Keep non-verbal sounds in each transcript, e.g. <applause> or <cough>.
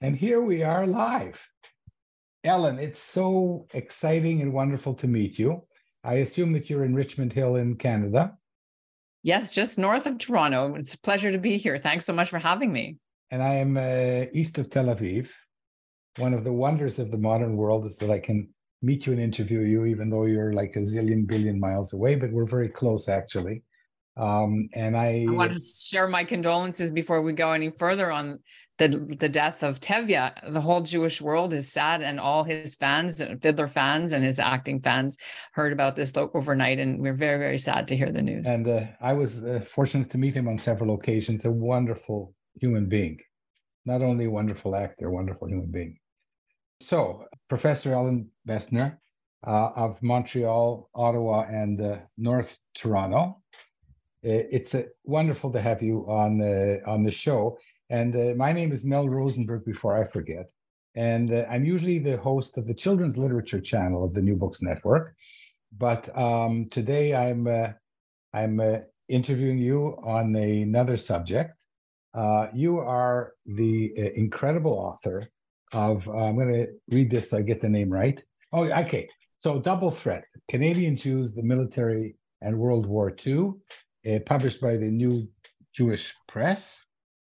And here we are live. Ellin, it's so exciting and wonderful to meet you. I assume that you're in Richmond Hill in Canada. Yes, just north of Toronto. It's a pleasure to be here. Thanks so much for having me. And I am uh, east of Tel Aviv. One of the wonders of the modern world is that I can meet you and interview you, even though you're like a zillion billion miles away, but we're very close actually. Um, and I, I want to share my condolences before we go any further on the the death of Tevye, the whole Jewish world is sad, and all his fans, Fiddler fans, and his acting fans heard about this overnight, and we're very very sad to hear the news. And uh, I was uh, fortunate to meet him on several occasions. A wonderful human being, not only a wonderful actor, a wonderful human being. So, Professor Ellin Bessner uh, of Montreal, Ottawa, and uh, North Toronto. Uh, it's uh, wonderful to have you on the on the show and uh, my name is Mel Rosenberg, before I forget. And uh, I'm usually the host of the Children's Literature channel of the New Books Network. But um, today I'm, uh, I'm uh, interviewing you on another subject. Uh, you are the uh, incredible author of, I'm going to read this so I get the name right. Oh, okay. So, Double Threat Canadian Jews, the Military, and World War II, published by the New Jewish Press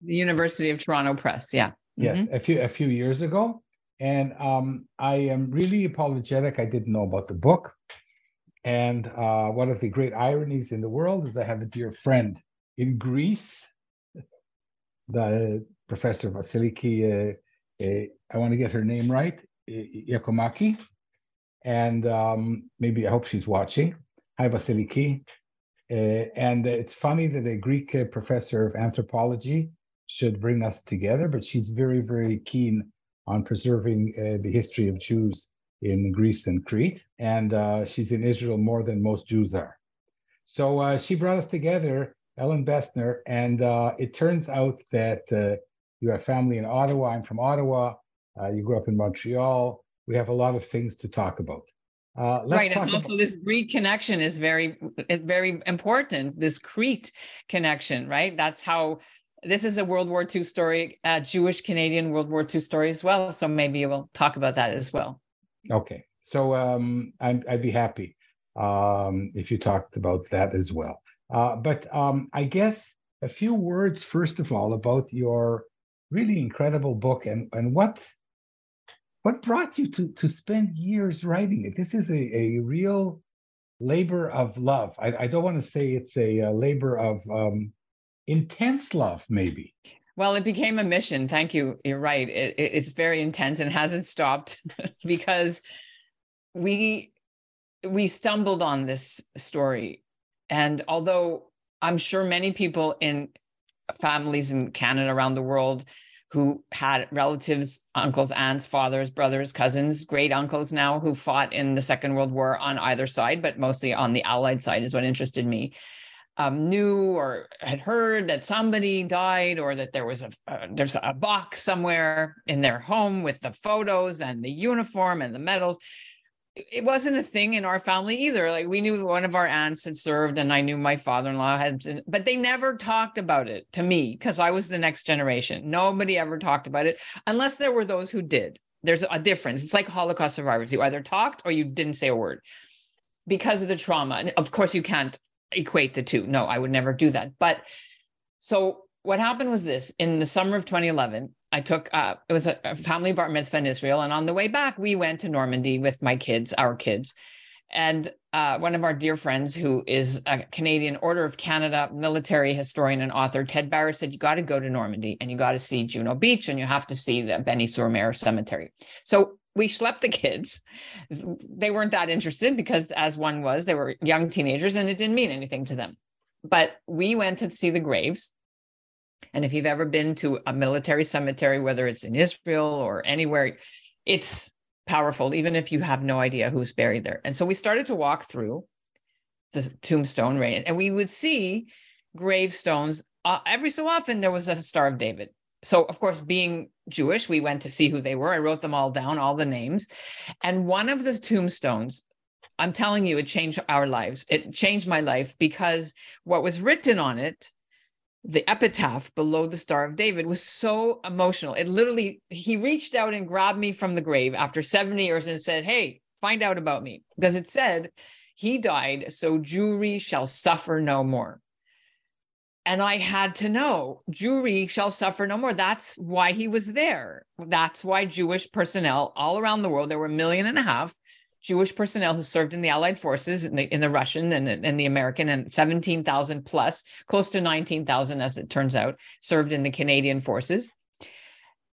University of Toronto Press. Yeah. Yes, mm-hmm. a few a few years ago, and um, I am really apologetic. I didn't know about the book, and uh, one of the great ironies in the world is I have a dear friend in Greece, <laughs> the Professor Vasiliki. Uh, uh, I want to get her name right, Yakomaki, and um, maybe I hope she's watching. Hi, Vasiliki. Uh, and it's funny that a Greek uh, professor of anthropology should bring us together, but she's very, very keen on preserving uh, the history of Jews in Greece and Crete. And uh, she's in Israel more than most Jews are. So uh, she brought us together, Ellin Bessner, and uh, it turns out that uh, you have family in Ottawa. I'm from Ottawa. Uh, you grew up in Montreal. We have a lot of things to talk about. right, and also about- this Greek connection is very, very important. This Crete connection, right? That's how this is a World War II story, a Jewish Canadian World War II story as well. So maybe we'll talk about that as well. Okay. So um, I'd, I'd, be happy um, if you talked about that as well. Uh, but um, I guess a few words, first of all, about your really incredible book and, and what what brought you to, to spend years writing it. This is a, a real labor of love. I, I don't want to say it's a, a labor of um, intense love, maybe. Well, it became a mission. Thank you. You're right. It, it, it's very intense and hasn't stopped <laughs> because we we stumbled on this story, and although I'm sure many people in families in Canada around the world who had relatives, uncles, aunts, fathers, brothers, cousins, great uncles now who fought in the Second World War on either side, but mostly on the Allied side is what interested me um, knew or had heard that somebody died or that there was a uh, there's a box somewhere in their home with the photos and the uniform and the medals. It wasn't a thing in our family either. Like we knew one of our aunts had served and i knew my father-in-law had but they never talked about it to me because i was the next generation. Nobody ever talked about it unless there were those who did. There's a difference. It's like holocaust survivors. You either talked or you didn't say a word because of the trauma. And of course you can't equate the two. No, I would never do that. But so what happened was this in the summer of 2011 i took uh, it was a, a family bar mitzvah in israel and on the way back we went to normandy with my kids our kids and uh, one of our dear friends who is a canadian order of canada military historian and author ted barris said you got to go to normandy and you got to see juno beach and you have to see the beni sur cemetery so we schlepped the kids they weren't that interested because as one was they were young teenagers and it didn't mean anything to them but we went to see the graves and if you've ever been to a military cemetery, whether it's in Israel or anywhere, it's powerful, even if you have no idea who's buried there. And so we started to walk through the tombstone right, and we would see gravestones. Uh, every so often, there was a Star of David. So, of course, being Jewish, we went to see who they were. I wrote them all down, all the names. And one of the tombstones, I'm telling you, it changed our lives. It changed my life because what was written on it the epitaph below the Star of David was so emotional. It literally, he reached out and grabbed me from the grave after 70 years and said, Hey, find out about me. Because it said, He died, so Jewry shall suffer no more. And I had to know Jewry shall suffer no more. That's why he was there. That's why Jewish personnel all around the world, there were a million and a half, Jewish personnel who served in the Allied forces, in the, in the Russian and, and the American, and 17,000 plus, close to 19,000, as it turns out, served in the Canadian forces.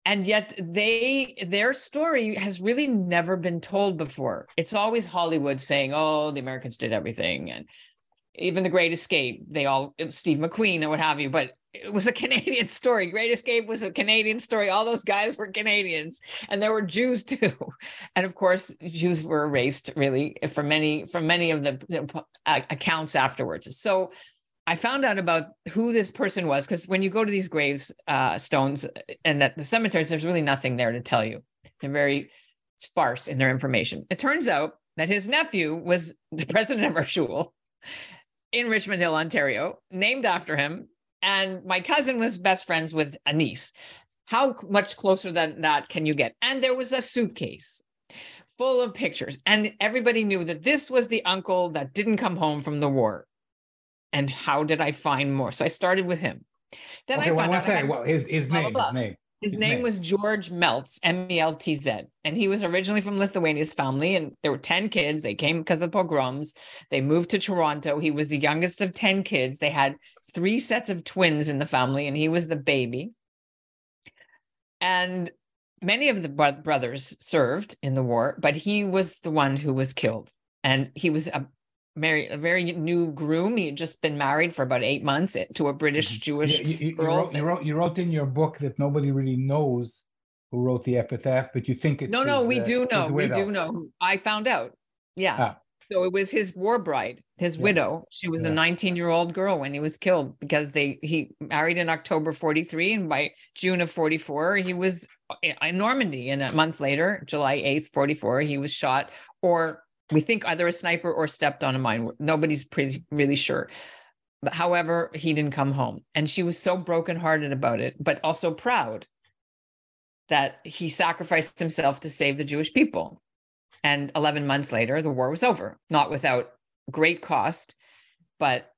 And yet they their story has really never been told before. It's always Hollywood saying, oh, the Americans did everything. And even the Great Escape, they all Steve McQueen and what have you. But it was a <laughs> Canadian story. Great Escape was a Canadian story. All those guys were Canadians, and there were Jews <laughs> too. And of course, Jews were erased really for many from many of the accounts afterwards. So I found out about who this person was because when you go to these graves uh, stones and at the cemeteries, there's really nothing there to tell you. They're very sparse in their information. It turns out that his nephew was <laughs> the president of our shul in Richmond Hill, Ontario, named after him and my cousin was best friends with a niece. How much closer than that can you get? And there was a suitcase full of pictures, and everybody knew that this was the uncle that didn't come home from the war. And how did I find more? So I started with him. Then okay, I found out well, his his name, blah, blah, blah. his name. His, name, was George Meltz, M E L T Z. And he was originally from Lithuania's family. And there were 10 kids. They came because of the pogroms. They moved to Toronto. He was the youngest of 10 kids. They had three sets of twins in the family, and he was the baby. And many of the brothers served in the war, but he was the one who was killed. And he was a married a very new groom. He had just been married for about eight months to a British mm-hmm. Jewish you, you, girl. You wrote, you wrote, you wrote in your book that nobody really knows who wrote the epitaph, but you think it's no, no. His, we uh, do know. We do know. I found out. Yeah. Ah. So it was his war bride, his yeah. widow. She was yeah. a 19 year old girl when he was killed because they he married in October 43, and by June of 44 he was in Normandy, and a month later, July 8th, 44, he was shot or we think either a sniper or stepped on a mine. Nobody's pretty, really sure. But however, he didn't come home. And she was so brokenhearted about it, but also proud that he sacrificed himself to save the Jewish people. And 11 months later, the war was over, not without great cost, but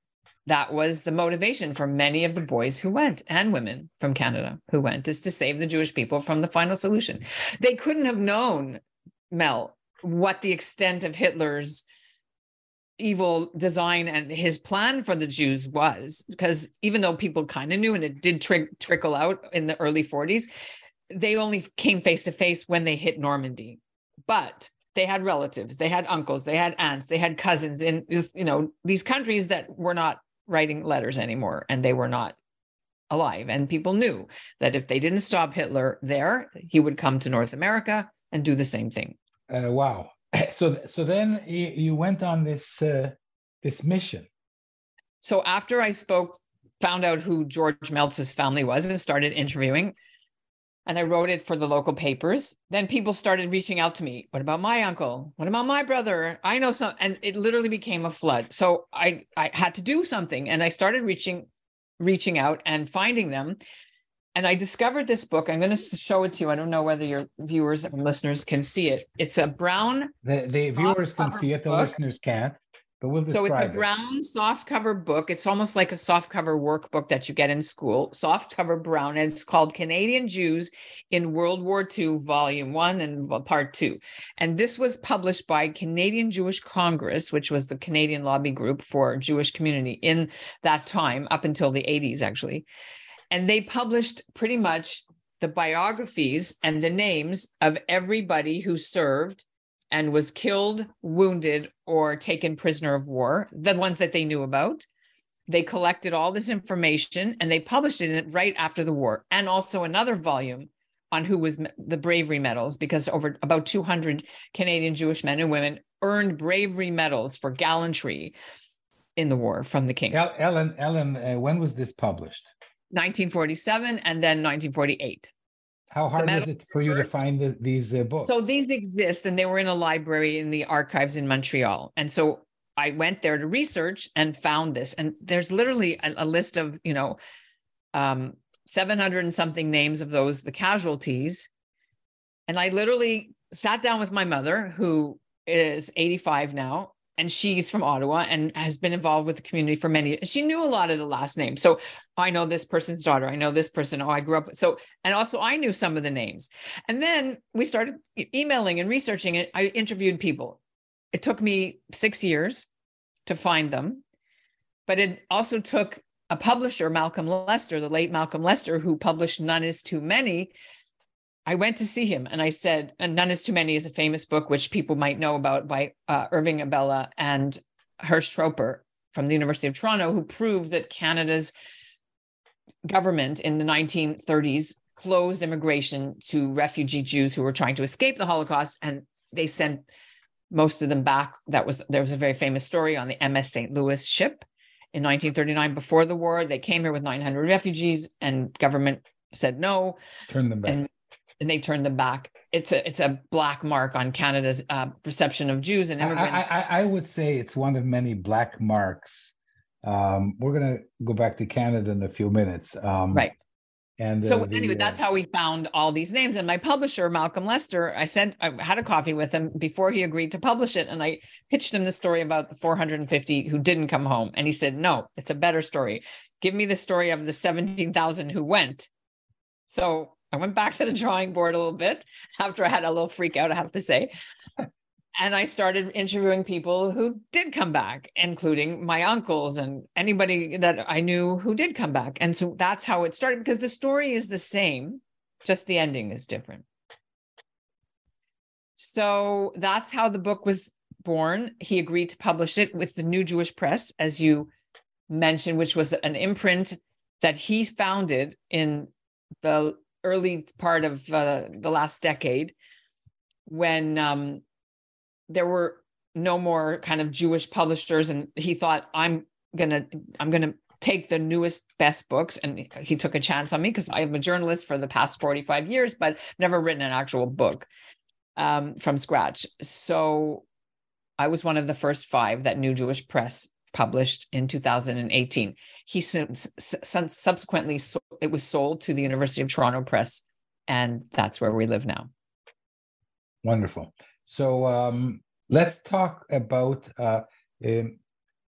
that was the motivation for many of the boys who went and women from Canada who went is to save the Jewish people from the final solution. They couldn't have known, Mel, what the extent of Hitler's evil design and his plan for the Jews was, because even though people kind of knew and it did tri- trickle out in the early 40s, they only came face to face when they hit Normandy. But they had relatives, they had uncles, they had aunts, they had cousins in you know these countries that were not writing letters anymore and they were not alive. And people knew that if they didn't stop Hitler there, he would come to North America and do the same thing. Uh, wow. <clears throat> So so then you went on this uh, this mission. So after I spoke, found out who George Meltz's family was, and started interviewing, and I wrote it for the local papers. Then people started reaching out to me. What about my uncle? What about my brother? I know some, and it literally became a flood. So I I had to do something, and I started reaching reaching out and finding them and I discovered this book. I'm going to show it to you. I don't know whether your viewers and listeners can see it. It's a brown. The, the viewers can see it. The book. listeners can't. but we'll So it's a describe it. brown soft cover book. It's almost like a soft cover workbook that you get in school, soft cover brown. And it's called Canadian Jews in World War II, Volume One and Part Two. And this was published by Canadian Jewish Congress, which was the Canadian lobby group for Jewish community in that time, up until the 80s, actually. And they published pretty much the biographies and the names of everybody who served and was killed, wounded, or taken prisoner of war, the ones that they knew about. They collected all this information and they published it right after the war, and also another volume on who was the bravery medals, because over about 200 Canadian Jewish men and women earned bravery medals for gallantry in the war from the king. Ellin, Ellin, uh, when was this published? 1947 and then 1948. How hard is it for you to find the, these uh, books? So these exist, and they were in a library in the archives in Montreal. And so I went there to research and found this. And there's literally a, a list of, you know, um, 700 and something names of those, the casualties. And I literally sat down with my mother, who is 85 now, and she's from Ottawa and has been involved with the community for many. She knew a lot of the last names. So I know this person's daughter. I know this person. Oh, I grew up. So, and also I knew some of the names. And then we started emailing and researching it. I interviewed people. It took me six years to find them, but it also took a publisher, Malcolm Lester, the late Malcolm Lester, who published None is Too Many. I went to see him and I said, and None is Too Many is a famous book, which people might know about by uh, Irving Abella and Hirsch Troper from the University of Toronto, who proved that Canada's government in the 1930s closed immigration to refugee Jews who were trying to escape the Holocaust, and they sent most of them back. That was there was a very famous story on the MS St. Louis ship in 1939 before the war. They came here with 900 refugees, and government said no, Turn them back. and and they turned them back. It's a it's a black mark on Canada's uh, perception of Jews and I, immigrants. I, I- I would say it's one of many black marks. Um, we're gonna go back to Canada in a few minutes. Um, right. And So the, anyway, uh, that's how we found all these names. And my publisher, Malcolm Lester, I said I had a coffee with him before he agreed to publish it, and I pitched him the story about the 450 who didn't come home, and he said, "No, it's a better story. Give me the story of the 17,000 who went." So I went back to the drawing board a little bit after I had a little freak out, I have to say. And I started interviewing people who did come back, including my uncles and anybody that I knew who did come back. And so that's how it started because the story is the same, just the ending is different. So that's how the book was born. He agreed to publish it with the New Jewish Press, as you mentioned, which was an imprint that he founded in the early part of uh, the last decade when um, there were no more kind of Jewish publishers, and he thought, "I'm gonna, I'm gonna take the newest, best books." And he took a chance on me because I'm a journalist for the past 45 years, but never written an actual book um, from scratch. So I was one of the first five that New Jewish Press published in 2018. He sub- sub- subsequently it was sold to the University of Toronto Press, and that's where we live now. Wonderful. So um, let's talk about uh, um,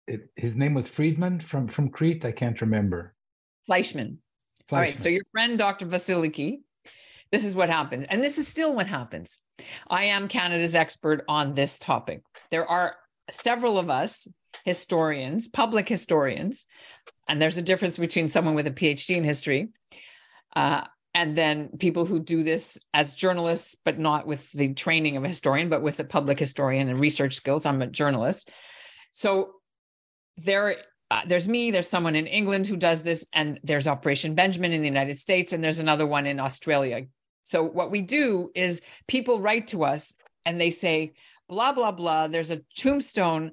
it, his name was Friedman from from Crete. I can't remember. Fleischman. All right. So your friend, Dr. Vasiliki, this is what happens. And this is still what happens. I am Canada's expert on this topic. There are several of us, historians, public historians, and there's a difference between someone with a PhD in history uh, and then people who do this as journalists, but not with the training of a historian, but with a public historian and research skills. I'm a journalist. So there uh, there's me, there's someone in England who does this, and there's Operation Benjamin in the United States, and there's another one in Australia. So, what we do is people write to us and they say, blah, blah, blah. There's a tombstone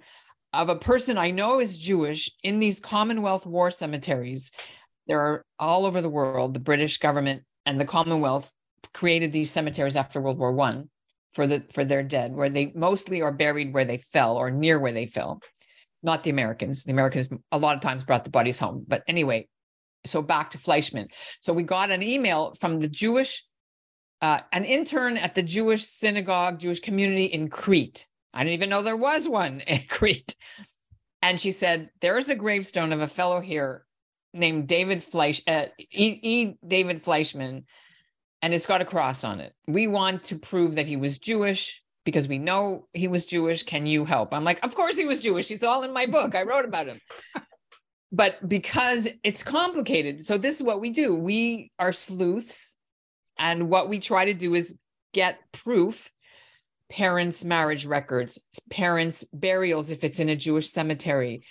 of a person I know is Jewish in these Commonwealth war cemeteries. There are all over the world. The British government and the Commonwealth created these cemeteries after World War One for the for their dead, where they mostly are buried where they fell or near where they fell not the Americans. The Americans a lot of times brought the bodies home. But anyway, so back to Fleischman. So we got an email from the Jewish, uh, an intern at the Jewish synagogue, Jewish community in Crete. I didn't even know there was one <laughs> in Crete. And she said, There is a gravestone of a fellow here named David Fleisch, uh, e-, e. David Fleischman, and it's got a cross on it. We want to prove that he was Jewish because we know he was Jewish. Can you help? I'm like, Of course he was Jewish. He's all in my book. I wrote about him. <laughs> but because it's complicated, so this is what we do we are sleuths. And what we try to do is get proof parents' marriage records, parents' burials if it's in a Jewish cemetery,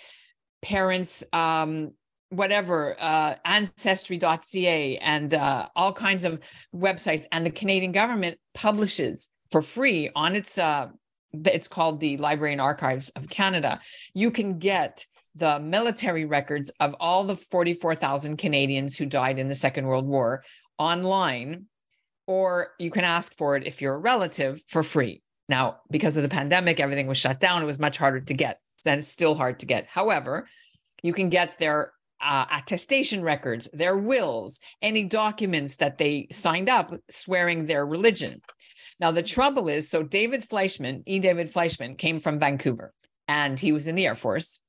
parents' um, whatever, uh, ancestry.ca, and uh, all kinds of websites. And the Canadian government publishes for free on its, uh, it's called the Library and Archives of Canada. You can get the military records of all the 44,000 Canadians who died in the Second World War online, or you can ask for it if you're a relative for free. Now, because of the pandemic, everything was shut down. It was much harder to get. Then it's still hard to get. However, you can get their uh, attestation records, their wills, any documents that they signed up swearing their religion. Now, the trouble is so David Fleischman, E. David Fleischman, came from Vancouver and he was in the Air Force.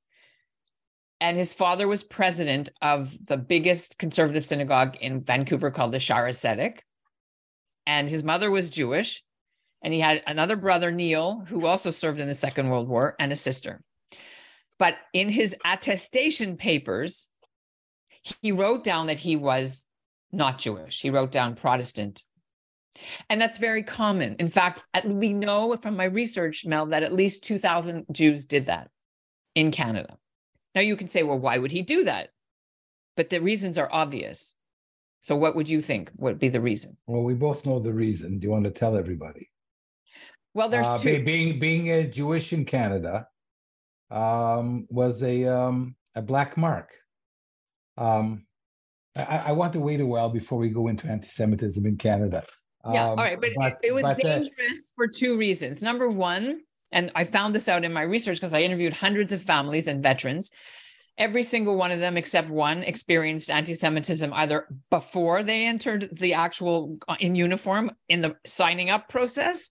And his father was president of the biggest conservative synagogue in Vancouver called the Shaare Zedek. And his mother was Jewish. And he had another brother, Neil, who also served in the Second World War, and a sister. But in his attestation papers, he wrote down that he was not Jewish. He wrote down Protestant. And that's very common. In fact, we know from my research, Mel, that at least 2,000 Jews did that in Canada. Now you can say, well, why would he do that? But the reasons are obvious. So, what would you think would be the reason? Well, we both know the reason. Do you want to tell everybody? Well, there's uh, two. Being being a Jewish in Canada um, was a um, a black mark. Um, I, I, want to wait a while before we go into anti-Semitism in Canada. Yeah, all right, but, but it, it, was but, uh, dangerous for two reasons. Number one, and I found this out in my research because I interviewed hundreds of families and veterans. Every single one of them, except one, experienced anti Semitism either before they entered the actual uh, in uniform in the signing up process,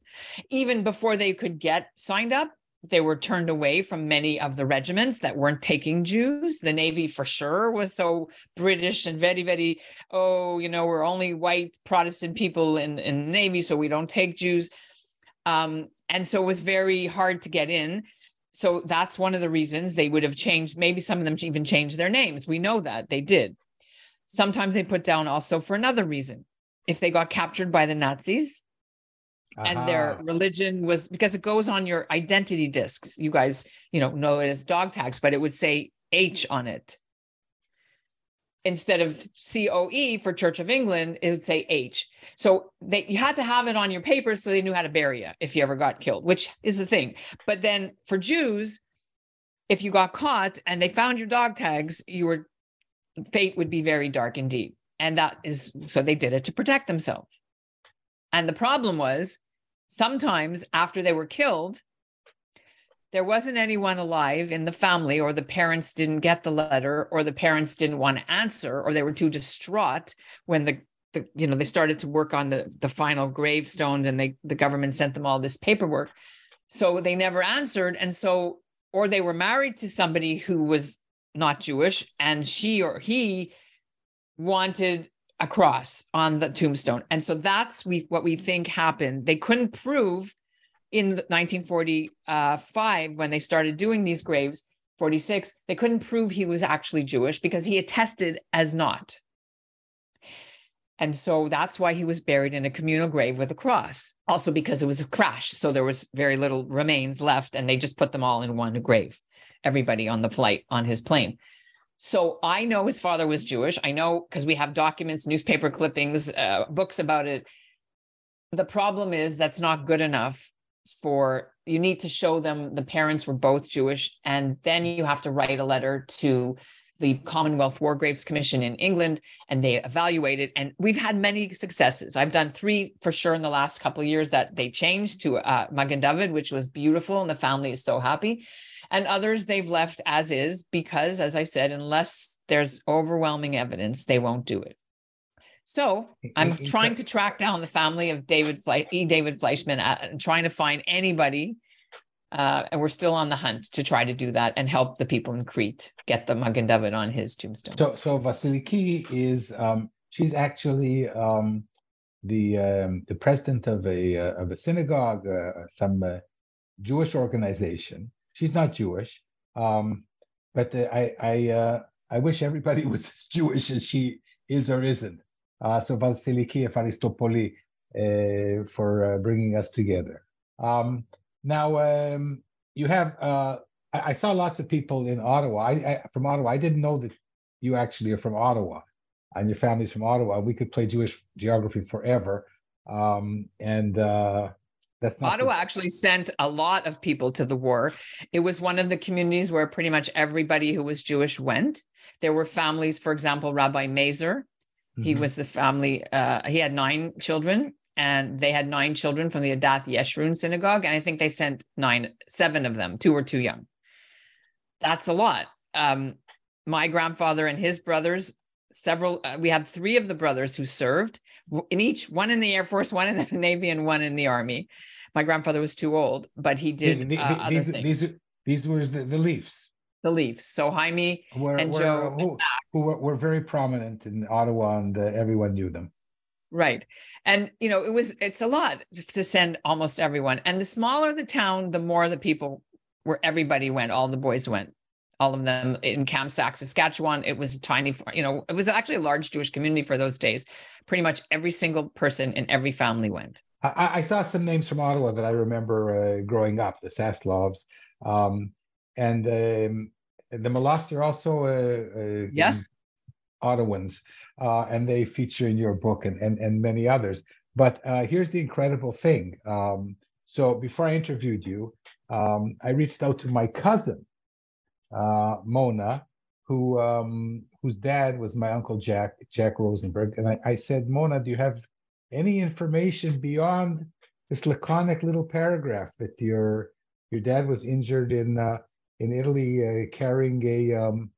even before they could get signed up. They were turned away from many of the regiments that weren't taking Jews. The Navy, for sure, was so British and very, very, oh, you know, we're only white Protestant people in, in the Navy, so we don't take Jews. Um, and so it was very hard to get in so that's one of the reasons they would have changed. Maybe some of them even changed their names. We know that they did. Sometimes they put down also for another reason. If they got captured by the Nazis uh-huh. and their religion was because it goes on your identity discs. You guys, you know, know it as dog tags, but it would say H on it instead of COE for Church of England, it would say H. So they you had to have it on your papers so they knew how to bury you if you ever got killed, which is the thing. But then for Jews, if you got caught and they found your dog tags, your fate would be very dark indeed. And that is so they did it to protect themselves. And the problem was sometimes after they were killed, there wasn't anyone alive in the family, or the parents didn't get the letter, or the parents didn't want to answer, or they were too distraught when the, the you know they started to work on the the final gravestones, and they the government sent them all this paperwork, so they never answered, and so or they were married to somebody who was not Jewish, and she or he wanted a cross on the tombstone, and so that's we what we think happened. They couldn't prove in 1945 when they started doing these graves 46 they couldn't prove he was actually jewish because he attested as not. And so that's why he was buried in a communal grave with a cross also because it was a crash. So there was very little remains left and they just put them all in one grave everybody on the flight on his plane. So i know his father was jewish. I know because we have documents newspaper clippings uh, books about it. The problem is that's not good enough for you need to show them the parents were both Jewish, and then you have to write a letter to the Commonwealth War Graves Commission in England, and they evaluate it. And we've had many successes. I've done three for sure in the last couple of years that they changed to uh, Magen David, which was beautiful, and the family is so happy. And others they've left as is because, as I said, unless there's overwhelming evidence, they won't do it. So I'm trying to track down the family of David Fle- E. David Fleischman uh, and trying to find anybody Uh, and we're still on the hunt to try to do that and help the people in Crete get the Magen David on his tombstone. So, so Vasiliki is um, she's actually um, the um, the president of a uh, of a synagogue, uh, some uh, Jewish organization. She's not Jewish, um, but I I uh, I wish everybody <laughs> was as Jewish as she is or isn't. Uh, so Vasiliki Efaristopoli for bringing us together. Um, now um, you have I, I, saw lots of people in Ottawa. I, I, from Ottawa. I didn't know that you actually are from Ottawa and your family's from Ottawa, we could play Jewish geography forever. Um, and uh, that's not Ottawa the- actually sent a lot of people to the war. It was one of the communities where pretty much everybody who was Jewish went. There were families, for example, Rabbi Mazer. Mm-hmm. He was the family. Uh, he had nine children, and they had nine children from the Adath Yeshurun synagogue, and I think they sent nine, seven of them. Two were too young. That's a lot. Um, my grandfather and his brothers several uh, we have three of the brothers who served in each one in the air force <laughs> one in the navy and one in the army my grandfather was too old but he did uh, other these, things. these these were the, the leafs the leafs so jaime were, and were, joe who, and who were, were, very prominent in ottawa and uh, everyone knew them right and you know it was it's a lot to send almost everyone and the smaller the town the more the people where everybody went all the boys went all of them in Kamsack, Saskatchewan. It was tiny, you know, it was actually a large Jewish community for those days. Pretty much every single person in every family went. I, I saw some names from Ottawa that I remember uh, growing up, the Saslovs. Um, and um, the Malosts are also uh, uh, yes Ottawans, uh, and they feature in your book and, and, and many others. But uh, here's the incredible thing. Um, so before I interviewed you, um, I reached out to my cousin, uh, Mona, who um, whose dad was my uncle Jack Jack Rosenberg, and I, I said, Mona, do you have any information beyond this laconic little paragraph that your your dad was injured in uh, in Italy uh, carrying a um,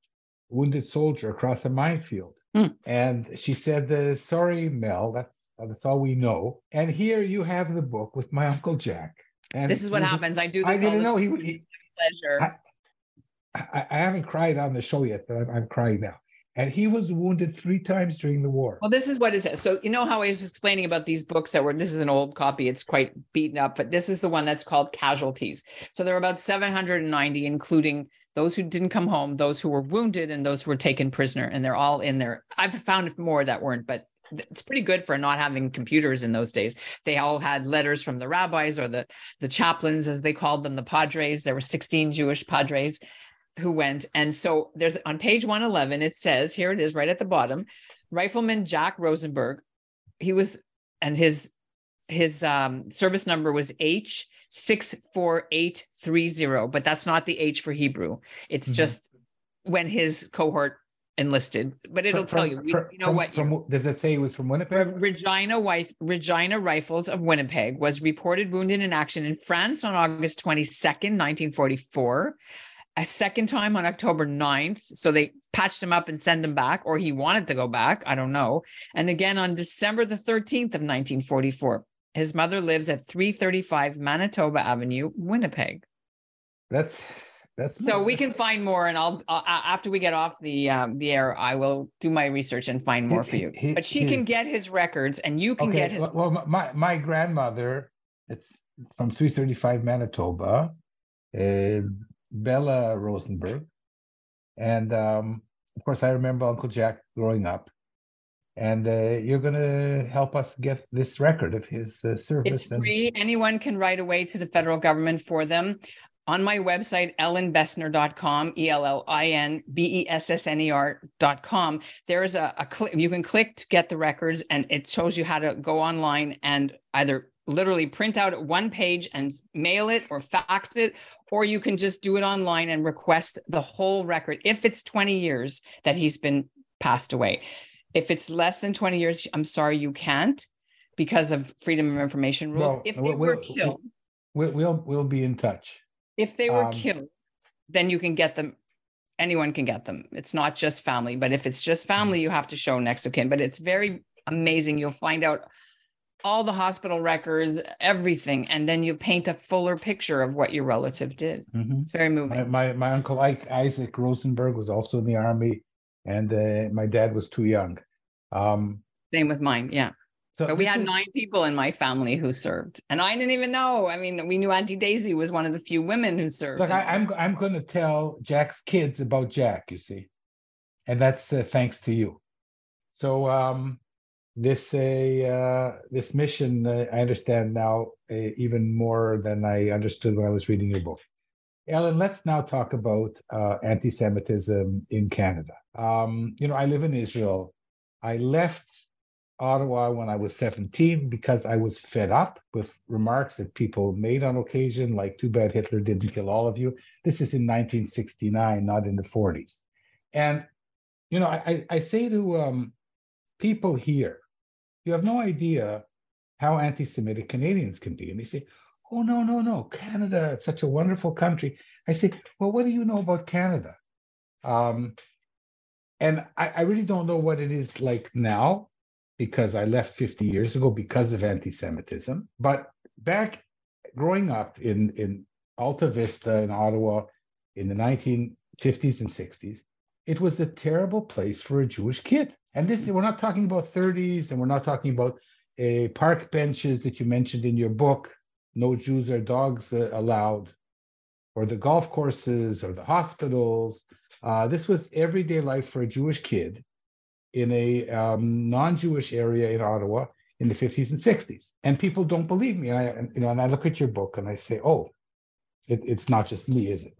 wounded soldier across a minefield? Mm. And she said, uh, "Sorry, Mel, that's that's all we know." And here you have the book with my uncle Jack. And this is what happens. I do this. I didn't know he. he pleasure. I, I, I, haven't cried on the show yet, but I'm, I'm, crying now. And he was wounded three times during the war. Well, this is what it says. So you know how I was explaining about these books that were. This is an old copy. It's quite beaten up, but this is the one that's called Casualties. So there were about 790, including those who didn't come home, those who were wounded, and those who were taken prisoner. And they're all in there. I've found more that weren't, but it's pretty good for not having computers in those days. They all had letters from the rabbis or the the chaplains, as they called them, the padres. There were 16 Jewish padres who went. And so there's on page 111, it says, here it is right at the bottom, Rifleman Jack Rosenberg. He was, and his his um, service number was H six four eight three zero, but that's not the H for Hebrew. It's mm-hmm. just when his cohort enlisted, but it'll from, tell you. We, you know from, what? From, does it say it was from Winnipeg? Regina Wife, Regina Rifles of Winnipeg was reported wounded in action in France on August 22nd, 1944 a second time on October 9th. So they patched him up and sent him back, or he wanted to go back. I don't know. And again on December the 13th of 1944. His mother lives at 335 Manitoba Avenue, Winnipeg. That's that's so we can find more, and I'll uh, after we get off the um, the air, I will do my research and find more he, for you. He, but she can get his records, and you can okay, get his. Well, my my grandmother, it's from 335 Manitoba. Uh, Bella Rosenberg. And um, of course, I remember Uncle Jack growing up. And uh, you're going to help us get this record of his uh, service. It's free. Anyone can write away to the federal government for them. On my website, ellinbessner.com, E L L I N B E S S N E R.com, there is a, a click, you can click to get the records, and it shows you how to go online and either literally print out one page and mail it or fax it, or you can just do it online and request the whole record if it's 20 years that he's been passed away. If it's less than 20 years, I'm sorry, you can't because of freedom of information rules. Well, if they we'll, were killed, we'll, we'll, we'll be in touch. If they were um, killed, then you can get them. Anyone can get them. It's not just family, but if it's just family, you have to show next of kin. But it's very amazing. You'll find out all the hospital records, everything, and then you paint a fuller picture of what your relative did. Mm-hmm. It's very moving. My, my, my uncle Ike Isaac Rosenberg was also in the army, and uh, my dad was too young. Um, Same with mine, yeah. So but we had is... nine people in my family who served, and I didn't even know. I mean, we knew Auntie Daisy was one of the few women who served. Look, I, am I'm, I'm going to tell Jack's kids about Jack. You see, and that's uh, thanks to you. So um, this a uh, this mission uh, I understand now uh, even more than I understood when I was reading your book. Ellin, let's now talk about uh, anti-Semitism in Canada. Um, you know, I live in Israel. I left Ottawa when I was 17 because I was fed up with remarks that people made on occasion, like "Too bad Hitler didn't kill all of you." This is in 1969, not in the 40s. And you know, I, I say to um, people here, you have no idea how anti-Semitic Canadians can be. And they say, oh, no, no, no, Canada, it's such a wonderful country. I say, well, what do you know about Canada? Um, and I, I really don't know what it is like now because I left 50 years ago because of anti-Semitism. But back growing up in, in Alta Vista in Ottawa in the 1950s and 60s, it was a terrible place for a Jewish kid. And this, we're not talking about 30s, and we're not talking about uh, park benches that you mentioned in your book, no Jews or dogs uh, allowed, or the golf courses or the hospitals. Uh, this was everyday life for a Jewish kid in a um, non-Jewish area in Ottawa in the 50s and 60s. And people don't believe me. And I, you know, and I look at your book and I say, oh, it, it's not just me, is it?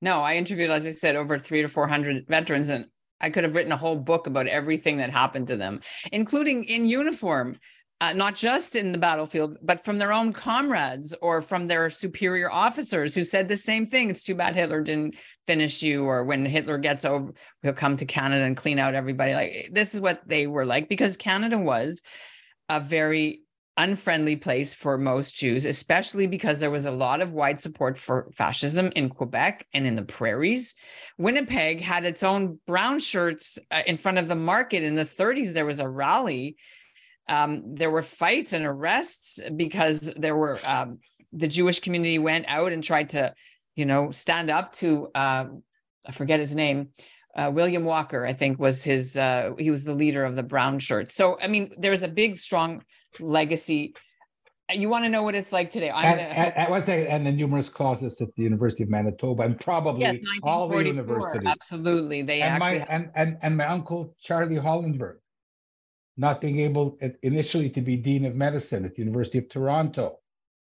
No, I interviewed, as I said, over three to 400 veterans, and I could have written a whole book about everything that happened to them, including in uniform, uh, not just in the battlefield, but from their own comrades or from their superior officers who said the same thing. It's too bad Hitler didn't finish you, or when Hitler gets over, he'll come to Canada and clean out everybody. Like this is what they were like because Canada was a very unfriendly place for most Jews, especially because there was a lot of wide support for fascism in Quebec and in the prairies. Winnipeg had its own brown shirts uh, in front of the market in the 30s. There was a rally. Um, there were fights and arrests because there were um, the Jewish community went out and tried to, you know, stand up to uh, I forget his name. Uh, William Walker, I think, was his. Uh, he was the leader of the brown shirts. So, I mean, there's a big, strong legacy. You want to know what it's like today? I'm and, gonna, and, and, and the numerous classes at the University of Manitoba and probably yes, all the universities. Absolutely, they and actually my and, and and my uncle Charlie Hollenberg, not being able initially to be dean of medicine at the University of Toronto,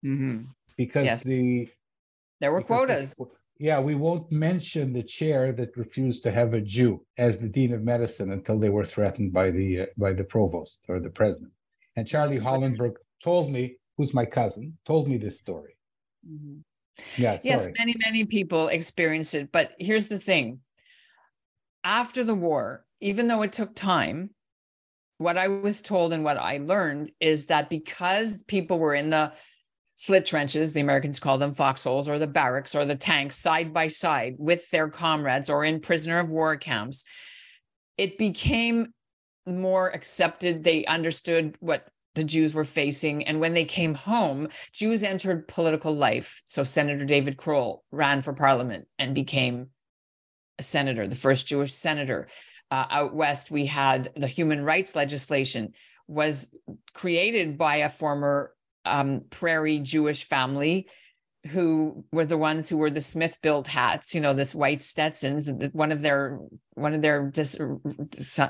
mm-hmm. because yes. the there were quotas. The, yeah, we won't mention the chair that refused to have a Jew as the dean of medicine until they were threatened by the uh, by the provost or the president. And Charlie Hollenberg told me, who's my cousin, told me this story. Mm-hmm. Yeah, yes, many, many people experienced it. But here's the thing after the war, even though it took time, what I was told and what I learned is that because people were in the slit trenches, the Americans call them foxholes, or the barracks or the tanks side by side with their comrades or in prisoner of war camps, it became more accepted. They understood what the Jews were facing. And when they came home, Jews entered political life. So Senator David Croll ran for parliament and became a senator, the first Jewish senator. Uh, out west, we had the human rights legislation was created by a former um, prairie Jewish family who were the ones who were the Smithbilt hats, you know, this white Stetsons. One of their one of their dis,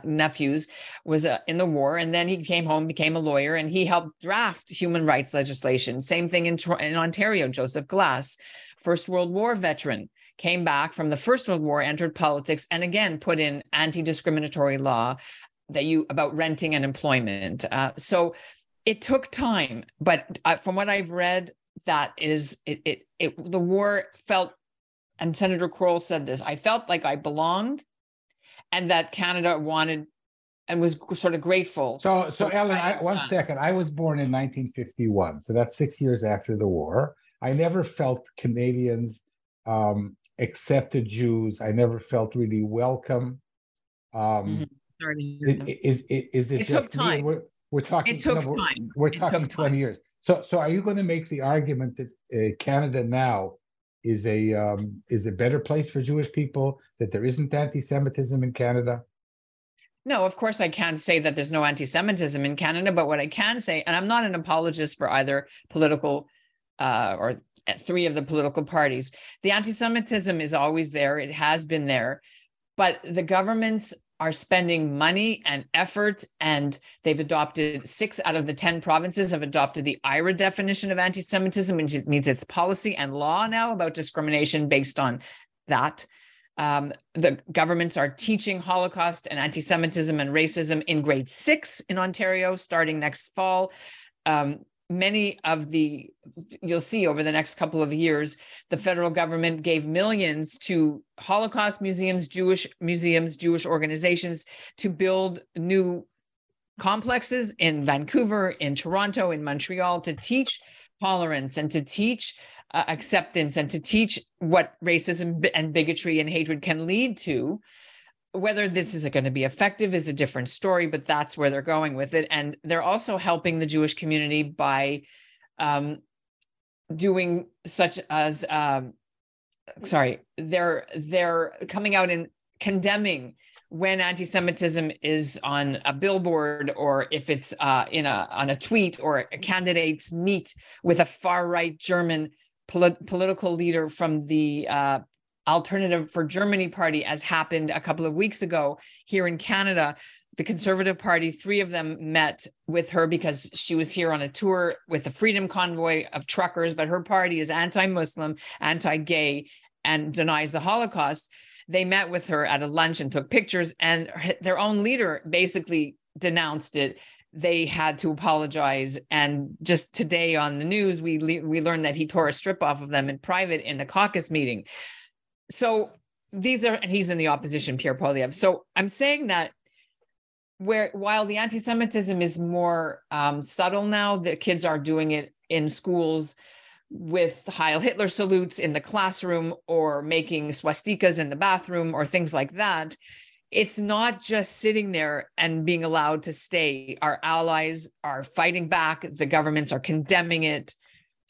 nephews was uh, in the war, and then he came home, became a lawyer, and he helped draft human rights legislation. Same thing in in Ontario. Joseph Glass, First World War veteran, came back from the First World War, entered politics, and again put in anti-discriminatory law that you about renting and employment. Uh, so it took time, but uh, from what I've read, that is it, it it the war felt and Senator Croll said this, I felt like I belonged and that Canada wanted and was sort of grateful. So so Ellin, I, one second. I was born in 1951. So that's 6 years after the war. I never felt Canadians um, accepted Jews. I never felt really welcome. Um, mm-hmm. Sorry. Is, is, is, it, it took time. We're talking. It took no, we're, time. We're talking 20 time. years. So, so are you going to make the argument that uh, Canada now is a um, is a better place for Jewish people? That there isn't anti-Semitism in Canada? No, of course I can't say that there's no anti-Semitism in Canada, but what I can say, and I'm not an apologist for either political uh, or three of the political parties, the anti-Semitism is always there. It has been there, but the governments are spending money and effort, and they've adopted six out of the 10 provinces have adopted the IHRA definition of anti-Semitism, which means it's policy and law now about discrimination based on that. Um, the governments are teaching Holocaust and anti Semitism and racism in grade six in Ontario starting next fall. Um, many of the, you'll see over the next couple of years, the federal government gave millions to Holocaust museums, Jewish museums, Jewish organizations to build new complexes in Vancouver, in Toronto, in Montreal to teach tolerance and to teach uh, acceptance and to teach what racism and bigotry and hatred can lead to. Whether this is going to be effective is a different story, but that's where they're going with it. And they're also helping the Jewish community by um, doing such as, um, sorry, they're they're coming out and condemning when anti-Semitism is on a billboard or if it's uh, in a on a tweet or a candidates meet with a far right German polit- political leader from the uh, Alternative for Germany party, as happened a couple of weeks ago here in Canada. The Conservative Party, three of them met with her because she was here on a tour with the Freedom Convoy of truckers, but her party is anti Muslim, anti gay, and denies the Holocaust. They met with her at a lunch and took pictures, and their own leader basically denounced it they had to apologize. And just today on the news, we we learned that he tore a strip off of them in private in the caucus meeting. So these are, and he's in the opposition, Pierre Poilievre. So I'm saying that where while the anti-Semitism is more um, subtle now, the kids are doing it in schools with Heil Hitler salutes in the classroom or making swastikas in the bathroom or things like that it's not just sitting there and being allowed to stay. Our allies are fighting back. The governments are condemning it.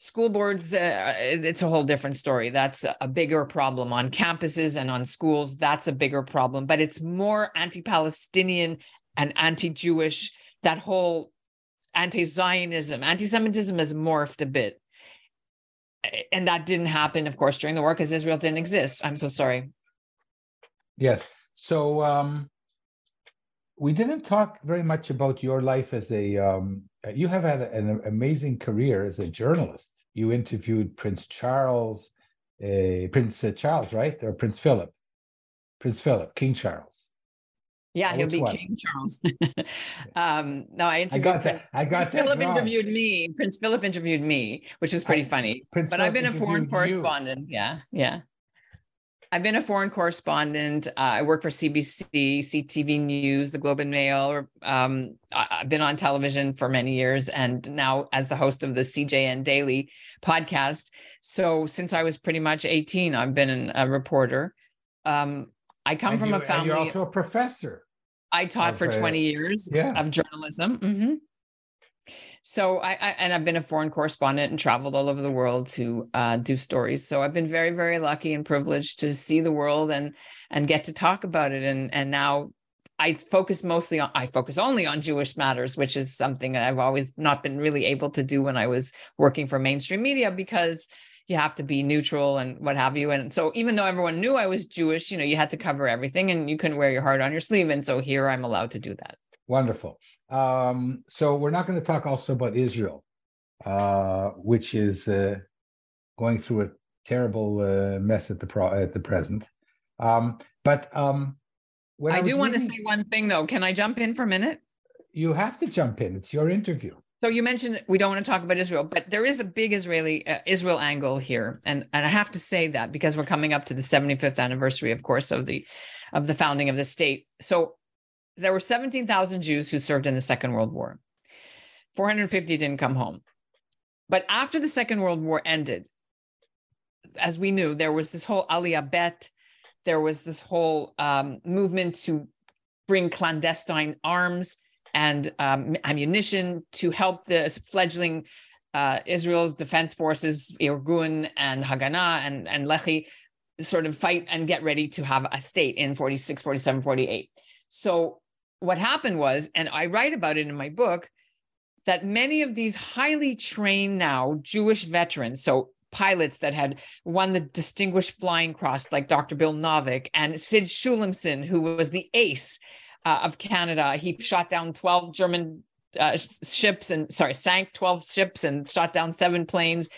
School boards, uh, it's a whole different story. That's a bigger problem on campuses and on schools. That's a bigger problem, but it's more anti Palestinian and anti Jewish. That whole anti Zionism, anti Semitism has morphed a bit. And that didn't happen, of course, during the war because Israel didn't exist. I'm so sorry. Yes. So um, we didn't talk very much about your life as a. Um, you have had an amazing career as a journalist. You interviewed Prince Charles, uh, Prince Charles, right, or Prince Philip, Prince Philip, King Charles. Yeah, he'll be one? King Charles. <laughs> um, no, I interviewed. I got that. I got Prince that. Philip wrong. interviewed me. Prince Philip interviewed me, which was pretty I, funny. Prince but Philip I've been a foreign you. correspondent. Yeah, yeah. I've been a foreign correspondent. Uh, I work for CBC, CTV News, the Globe and Mail. Um, I've been on television for many years and now as the host of the CJN Daily podcast. So since I was pretty much 18, I've been a reporter. Um, I come and from you, a family. you're also a professor. I taught for 20 years yeah. of journalism. Mm-hmm so I, I, and I've been a foreign correspondent and traveled all over the world to uh, do stories. So I've been very, very lucky and privileged to see the world and and get to talk about it. And and now I focus mostly on I focus only on Jewish matters, which is something I've always not been really able to do when I was working for mainstream media because you have to be neutral and what have you. And so even though everyone knew I was Jewish, you know, you had to cover everything and you couldn't wear your heart on your sleeve. And so here I'm allowed to do that. Wonderful. Um, so we're not going to talk also about Israel, uh, which is uh, going through a terrible uh, mess at the pro- at the present. Um, but um, I, I do want reading, to say one thing though. Can I jump in for a minute? You have to jump in. It's your interview. So you mentioned we don't want to talk about Israel, but there is a big Israeli uh, Israel angle here, and and I have to say that because we're coming up to the 75th anniversary, of course, of the of the founding of the state. So there were 17,000 Jews who served in the Second World War. 450 didn't come home. But after the Second World War ended, as we knew, there was this whole Aliyah Bet, there was this whole um, movement to bring clandestine arms and um, ammunition to help the fledgling uh, Israel's defense forces, Irgun and Haganah and, and Lehi, sort of fight and get ready to have a state in 46, 47, 48. So what happened was, and I write about it in my book, that many of these highly trained now Jewish veterans, so pilots that had won the Distinguished Flying Cross, like Dr. Bill Novick and Sid Shulemson, who was the ace uh, of Canada. He shot down 12 German uh, ships and, sorry, sank 12 ships and shot down seven planes.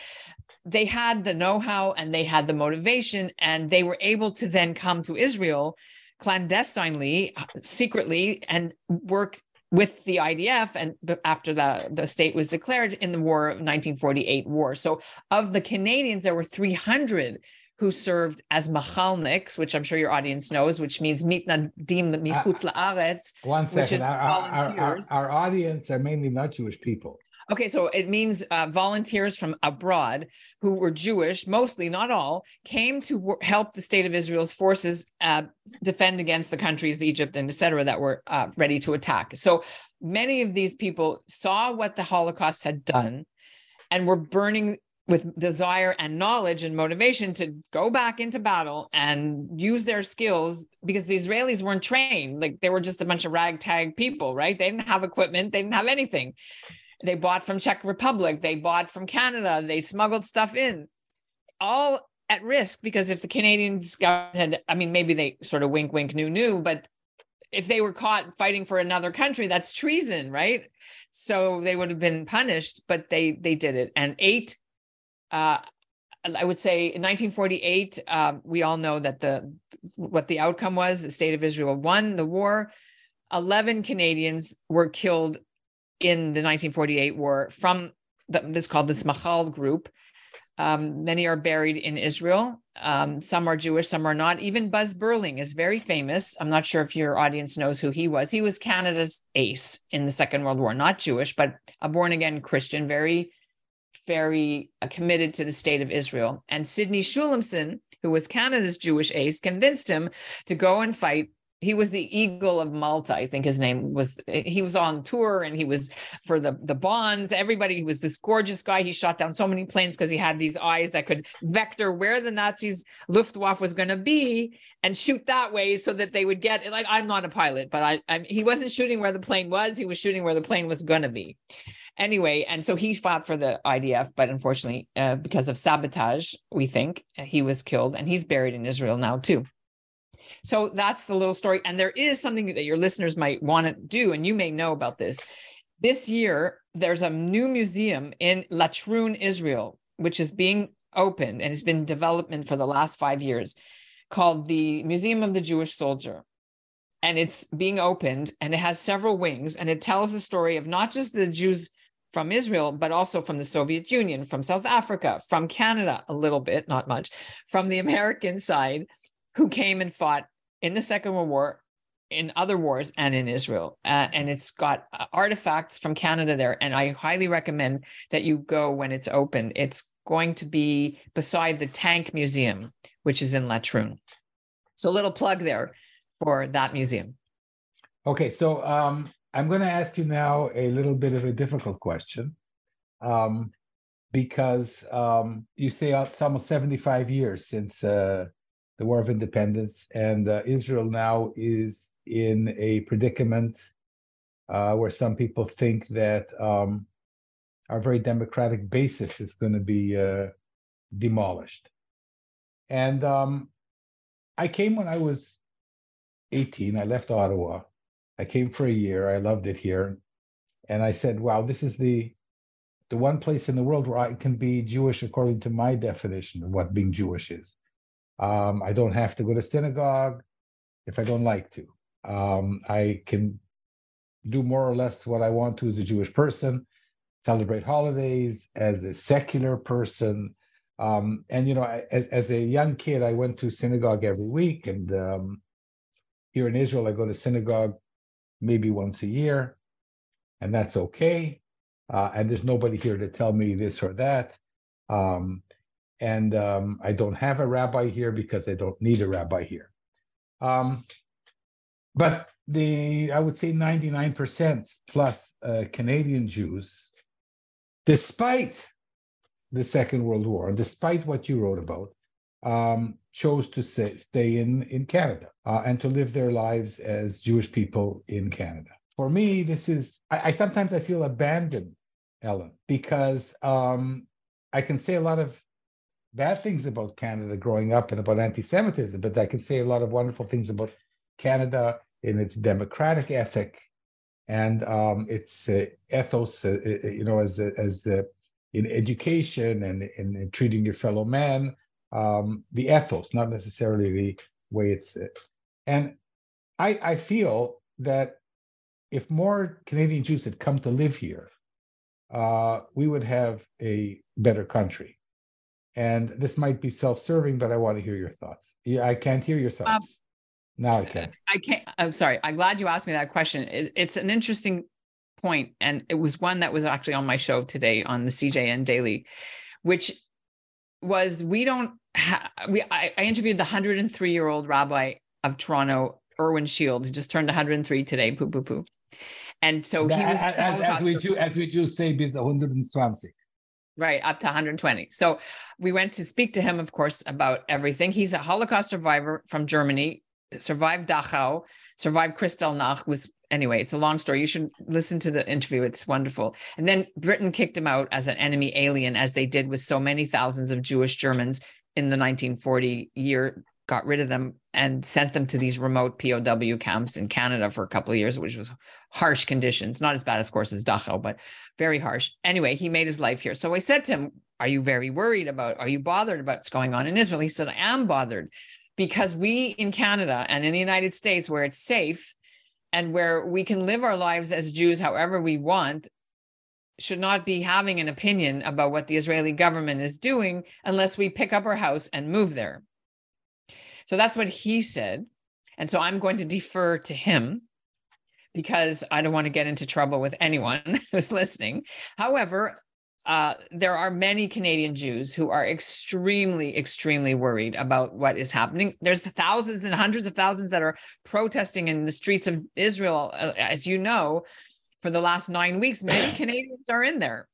They had the know how and they had the motivation, and they were able to then come to Israel clandestinely, uh, secretly, and work with the IDF and after the, the state was declared in the war of 1948 war. So of the Canadians, there were 300 who served as machalniks, which I'm sure your audience knows, which means mitnadim michutz la'aretz, which is our, volunteers. Our, our, our, audience are mainly not Jewish people. Okay, so it means uh, volunteers from abroad who were Jewish, mostly, not all, came to w- help the state of Israel's forces uh, defend against the countries, Egypt and etc., that were uh, ready to attack. So many of these people saw what the Holocaust had done and were burning with desire and knowledge and motivation to go back into battle and use their skills because the Israelis weren't trained. Like they were just a bunch of ragtag people, right? They didn't have equipment, they didn't have anything. They bought from Czech Republic, they bought from Canada, they smuggled stuff in, all at risk because if the Canadians had, I mean, maybe they sort of wink, wink, knew, knew, but if they were caught fighting for another country, that's treason, right? So they would have been punished, but they they did it. And eight, uh, I would say in 1948, um, we all know that the what the outcome was. The state of Israel won the war. Eleven Canadians were killed in the 1948 war from the, this called the Machal group. Um, many are buried in Israel. Um, some are Jewish, some are not. Even Buzz Beurling is very famous. I'm not sure if your audience knows who he was. He was Canada's ace in the Second World War, not Jewish, but a born again Christian, very, very uh, committed to the state of Israel. And Sidney Shulemson, who was Canada's Jewish ace, convinced him to go and fight he was the eagle of malta i think his name was he was on tour and he was for the the bonds. Everybody he was this gorgeous guy. He shot down so many planes because he had these eyes that could vector where the nazis luftwaffe was going to be and shoot that way so that they would get like i'm not a pilot but i I'm, he wasn't shooting where the plane was. He was shooting where the plane was going to be. Anyway and so he fought for the idf but unfortunately uh, because of sabotage we think he was killed and he's buried in israel now too so that's the little story. And there is something that your listeners might want to do, and you may know about this. This year, there's a new museum in Latrun, Israel, which is being opened and has been in development for the last five years called the Museum of the Jewish Soldier. And it's being opened and it has several wings and it tells the story of not just the Jews from Israel, but also from the Soviet Union, from South Africa, from Canada, a little bit, not much, from the American side, who came and fought in the Second World War, in other wars, and in Israel. Uh, and it's got uh, artifacts from Canada there. And I highly recommend that you go when it's open. It's going to be beside the Tank Museum, which is in Latrun. So a little plug there for that museum. Okay, so um, I'm going to ask you now a little bit of a difficult question. Um, because um, you say it's almost 75 years since uh, the War of Independence, and uh, Israel now is in a predicament uh, where some people think that um, our very democratic basis is going to be uh, demolished. And um, I came when I was 18. I left Ottawa. I came for a year. I loved it here, and I said, "Wow, this is the the one place in the world where I can be Jewish according to my definition of what being Jewish is." Um, I don't have to go to synagogue if I don't like to. Um, I can do more or less what I want to as a Jewish person, celebrate holidays as a secular person. Um, and, you know, as, as, a young kid, I went to synagogue every week. And um, here in Israel, I go to synagogue maybe once a year, and that's okay. Uh, and there's nobody here to tell me this or that. Um, and um, I don't have a rabbi here because I don't need a rabbi here. Um, but the I would say 99% plus uh, Canadian Jews, despite the Second World War, despite what you wrote about, um, chose to say, stay in, in Canada uh, and to live their lives as Jewish people in Canada. For me, this is, I, I sometimes I feel abandoned, Ellin, because um, I can say a lot of bad things about Canada growing up and about anti-Semitism, but I can say a lot of wonderful things about Canada in its democratic ethic and um, its uh, ethos, uh, uh you know, as as in education and in, in, treating your fellow man, um, the ethos, not necessarily the way it's. Uh, and I, I feel that if more Canadian Jews had come to live here, uh, we would have a better country. And this might be self-serving, but I want to hear your thoughts. Yeah, I can't hear your um, thoughts. Um, now I can. I can't. I'm sorry. I'm glad you asked me that question. It, it's an interesting point, and it was one that was actually on my show today on the CJN Daily, which was we don't have. We I, I interviewed the 103 year old rabbi of Toronto, Erwin Schild, who just turned 103 today. Poo poo poo. And so he was as, as, as we do, as we do say, bis 120 right up to 120 so we went to speak to him of course about everything he's a holocaust survivor from germany survived Dachau, survived Kristallnacht was anyway, it's a long story. You should listen to the interview. It's wonderful. And then Britain kicked him out as an enemy alien, as they did with so many thousands of Jewish Germans in the 1940 year, got rid of them and sent them to these remote POW camps in Canada for a couple of years, which was harsh conditions. Not as bad, of course, as Dachau, but very harsh. Anyway, he made his life here. So I said to him, Are you very worried about, are you bothered about what's going on in Israel? He said, I am bothered because we in Canada and in the United States, where it's safe and where we can live our lives as Jews however we want, should not be having an opinion about what the Israeli government is doing unless we pick up our house and move there. So that's what he said. And so I'm going to defer to him because I don't want to get into trouble with anyone <laughs> who's listening. However, uh, there are many Canadian Jews who are extremely, extremely worried about what is happening. There's thousands and hundreds of thousands that are protesting in the streets of Israel, uh, as you know, for the last nine weeks. Many <clears throat> Canadians are in there.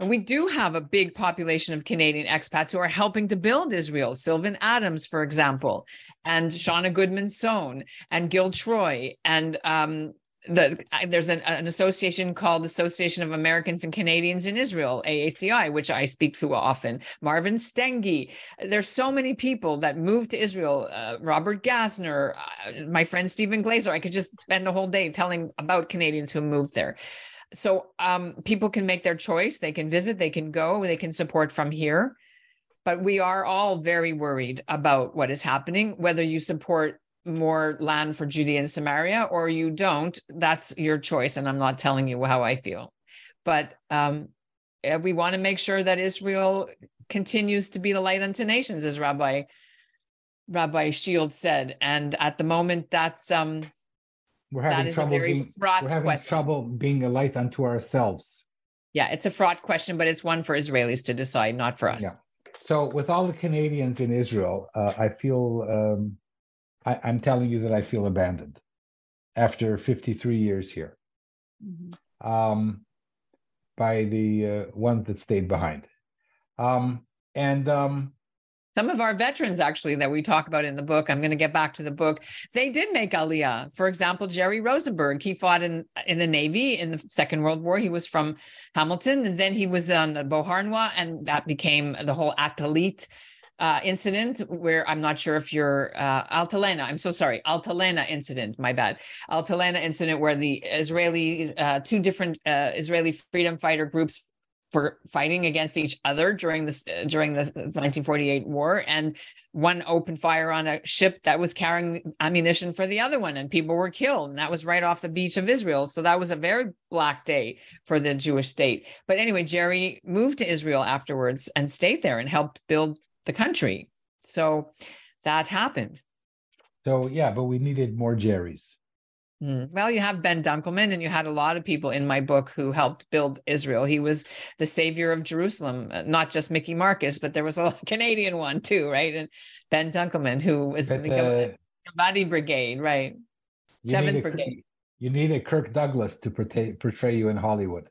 And we do have a big population of Canadian expats who are helping to build Israel. Sylvan Adams, for example, and Shauna Goodman Sohn, and Gil Troy, and um, the there's an, an, association called Association of Americans and Canadians in Israel, AACI, which I speak to often. Marvin Stengi. There's so many people that moved to Israel. Uh, Robert Gassner, uh, my friend Stephen Glazer. I could just spend the whole day telling about Canadians who moved there. So um, people can make their choice. They can visit. They can go. They can support from here. But we are all very worried about what is happening. Whether you support more land for Judea and Samaria or you don't, that's your choice. And I'm not telling you how I feel. But um, we want to make sure that Israel continues to be the light unto nations, as Rabbi Rabbi Schild said. And at the moment, that's um we're having trouble being, we're having question. trouble being a light unto ourselves. Yeah, it's a fraught question, but it's one for Israelis to decide, not for us. Yeah. So, with all the Canadians in Israel, uh, I feel um, I, am telling you that I feel abandoned after 53 years here mm-hmm. um, by the uh, ones that stayed behind. Um, and um, some of our veterans, actually, that we talk about in the book, I'm going to get back to the book. They did make Aliyah. For example, Jerry Rosenberg, he fought in in the Navy in the Second World War. He was from Hamilton, and then he was on the Beauharnois, and that became the whole Atalit uh, incident where I'm not sure if you're uh, Altalena. I'm so sorry, Altalena incident. My bad. Altalena incident where the Israeli uh, two different uh, Israeli freedom fighter groups for fighting against each other during this uh, during the 1948 uh, war and one opened fire on a ship that was carrying ammunition for the other one and people were killed and that was right off the beach of Israel so that was a very black day for the Jewish state but anyway Jerry moved to Israel afterwards and stayed there and helped build the country. So that happened. So yeah, but we needed more Jerry's. Mm. Well, you have Ben Dunkelman, and you had a lot of people in my book who helped build Israel. He was the savior of Jerusalem, uh, not just Mickey Marcus, but there was a <laughs> Canadian one too, right? And Ben Dunkelman, who was but, the uh, Brigade, right? Seventh Brigade. You need a Kirk Douglas to portray, portray you in Hollywood.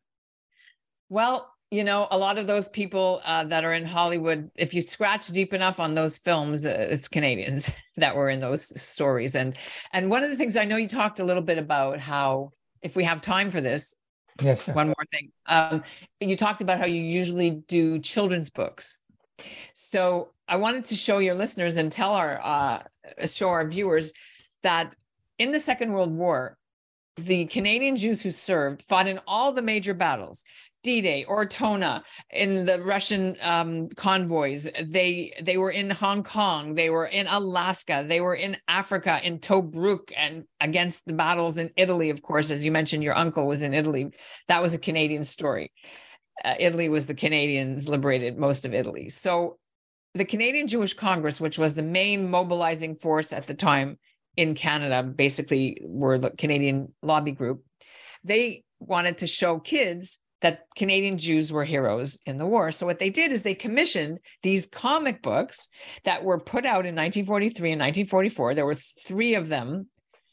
Well, you know, a lot of those people uh, that are in Hollywood, if you scratch deep enough on those films, uh, it's Canadians <laughs> that were in those stories. And and one of the things I know you talked a little bit about how, if we have time for this, yes, one more thing. Um, you talked about how you usually do children's books. So I wanted to show your listeners and tell our uh, show our viewers that in the Second World War, the Canadian Jews who served fought in all the major battles. D-Day, Ortona, in the Russian um, convoys. They they were in Hong Kong. They were in Alaska. They were in Africa, in Tobruk, and against the battles in Italy. Of course, as you mentioned, your uncle was in Italy. That was a Canadian story. Uh, Italy was the Canadians liberated most of Italy. So, the Canadian Jewish Congress, which was the main mobilizing force at the time in Canada, basically were the Canadian lobby group. They wanted to show kids that Canadian Jews were heroes in the war. So what they did is they commissioned these comic books that were put out in 1943 and 1944. There were three of them.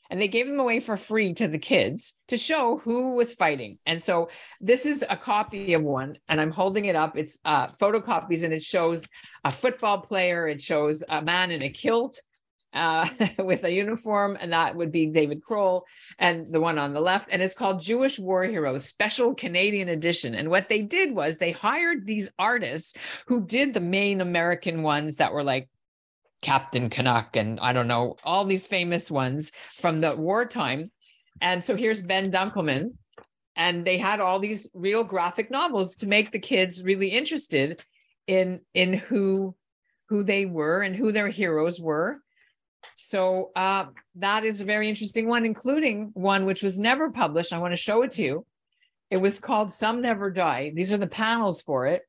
And they gave them away for free to the kids to show who was fighting. And so this is a copy of one, and I'm holding it up. It's uh, photocopies, and it shows a football player. It shows a man in a kilt uh, <laughs> with a uniform, and that would be David Croll, and the one on the left. And it's called Jewish War Heroes Special Canadian Edition. And what they did was they hired these artists who did the main American ones that were like Captain Canuck and I don't know, all these famous ones from the wartime. And so here's Ben Dunkelman. And they had all these real graphic novels to make the kids really interested in in who who they were and who their heroes were so uh, that is a very interesting one, including one which was never published. I want to show it to you. It was called Some Never Die. These are the panels for it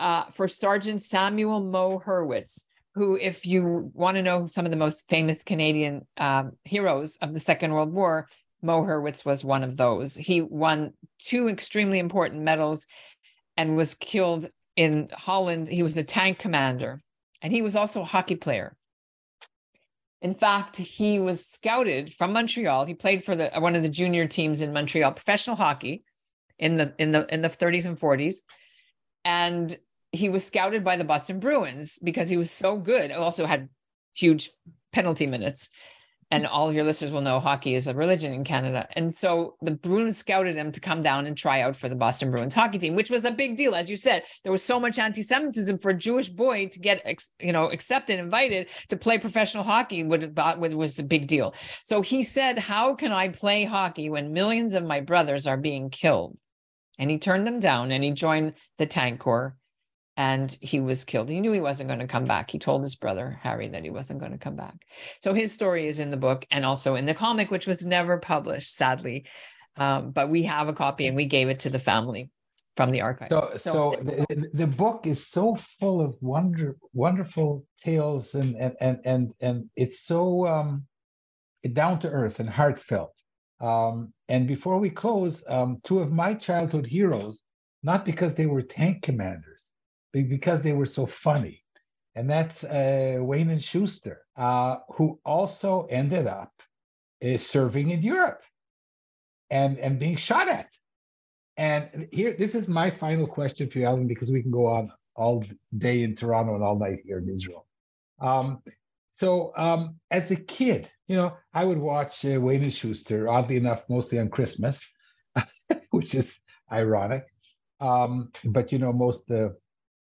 uh, for Sergeant Samuel Moe Hurwitz, who, if you want to know some of the most famous Canadian um, heroes of the Second World War, Moe Hurwitz was one of those. He won two extremely important medals and was killed in Holland. He was a tank commander, and he was also a hockey player. In fact, he was scouted from Montreal. He played for the one of the junior teams in Montreal, professional hockey, in the in the in the 30s and 40s, and he was scouted by the Boston Bruins because he was so good. Also had huge penalty minutes, and all of your listeners will know hockey is a religion in Canada. And so the Bruins scouted him to come down and try out for the Boston Bruins hockey team, which was a big deal. As you said, there was so much anti-Semitism for a Jewish boy to get, you know, accepted, invited to play professional hockey was a big deal. So he said, how can I play hockey when millions of my brothers are being killed? And he turned them down and he joined the tank corps and he was killed. He knew he wasn't going to come back. He told his brother Harry that he wasn't going to come back. So his story is in the book and also in the comic, which was never published, sadly. Um, but we have a copy and we gave it to the family from the archives. So, so, so the, the, book is so full of wonder, wonderful tales, and and and and and it's so um, down to earth and heartfelt. Um, and before we close, um, two of my childhood heroes, not because they were tank commanders because they were so funny. And that's uh, Wayne and Shuster, uh, who also ended up uh, serving in Europe and, and being shot at. And here, this is my final question to you, Alan, because we can go on all day in Toronto and all night here in Israel. Um, so, um, as a kid, you know, I would watch uh, Wayne and Shuster, oddly enough, mostly on Christmas, <laughs> which is ironic. Um, but you know, most uh,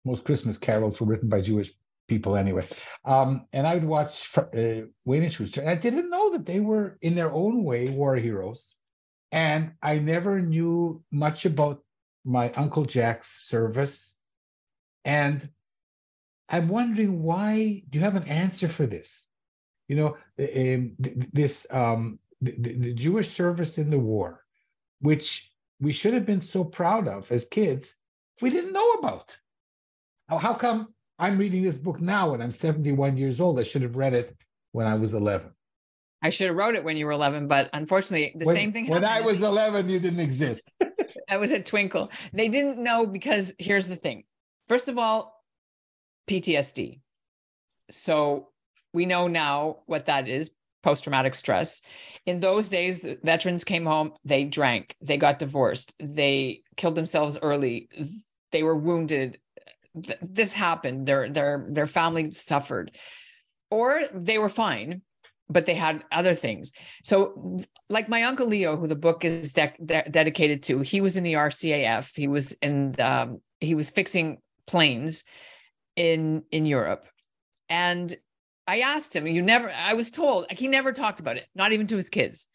most Christmas carols were written by Jewish people anyway. Um, and I would watch uh, Wayne and Shuster, and I didn't know that they were in their own way war heroes. And I never knew much about my Uncle Jack's service. And I'm wondering why. Do you have an answer for this? You know, um, this um, the, the Jewish service in the war, which we should have been so proud of as kids, we didn't know about. How come I'm reading this book now and I'm 71 years old? I should have read it when I was 11. I should have wrote it when you were 11, but unfortunately, the when, same thing. When I was 11, you didn't exist. <laughs> I was a Twinkle. They didn't know because here's the thing. First of all, PTSD. So we know now what that is. post traumatic stress. In those days, veterans came home, they drank, they got divorced, they killed themselves early, they were wounded. This happened. Their their their family suffered, or they were fine, but they had other things. So, like my uncle Leo, who the book is de- de- dedicated to, he was in the RCAF. He was in um, he was fixing planes in in Europe, and I asked him, you never, I was told like he never talked about it, not even to his kids.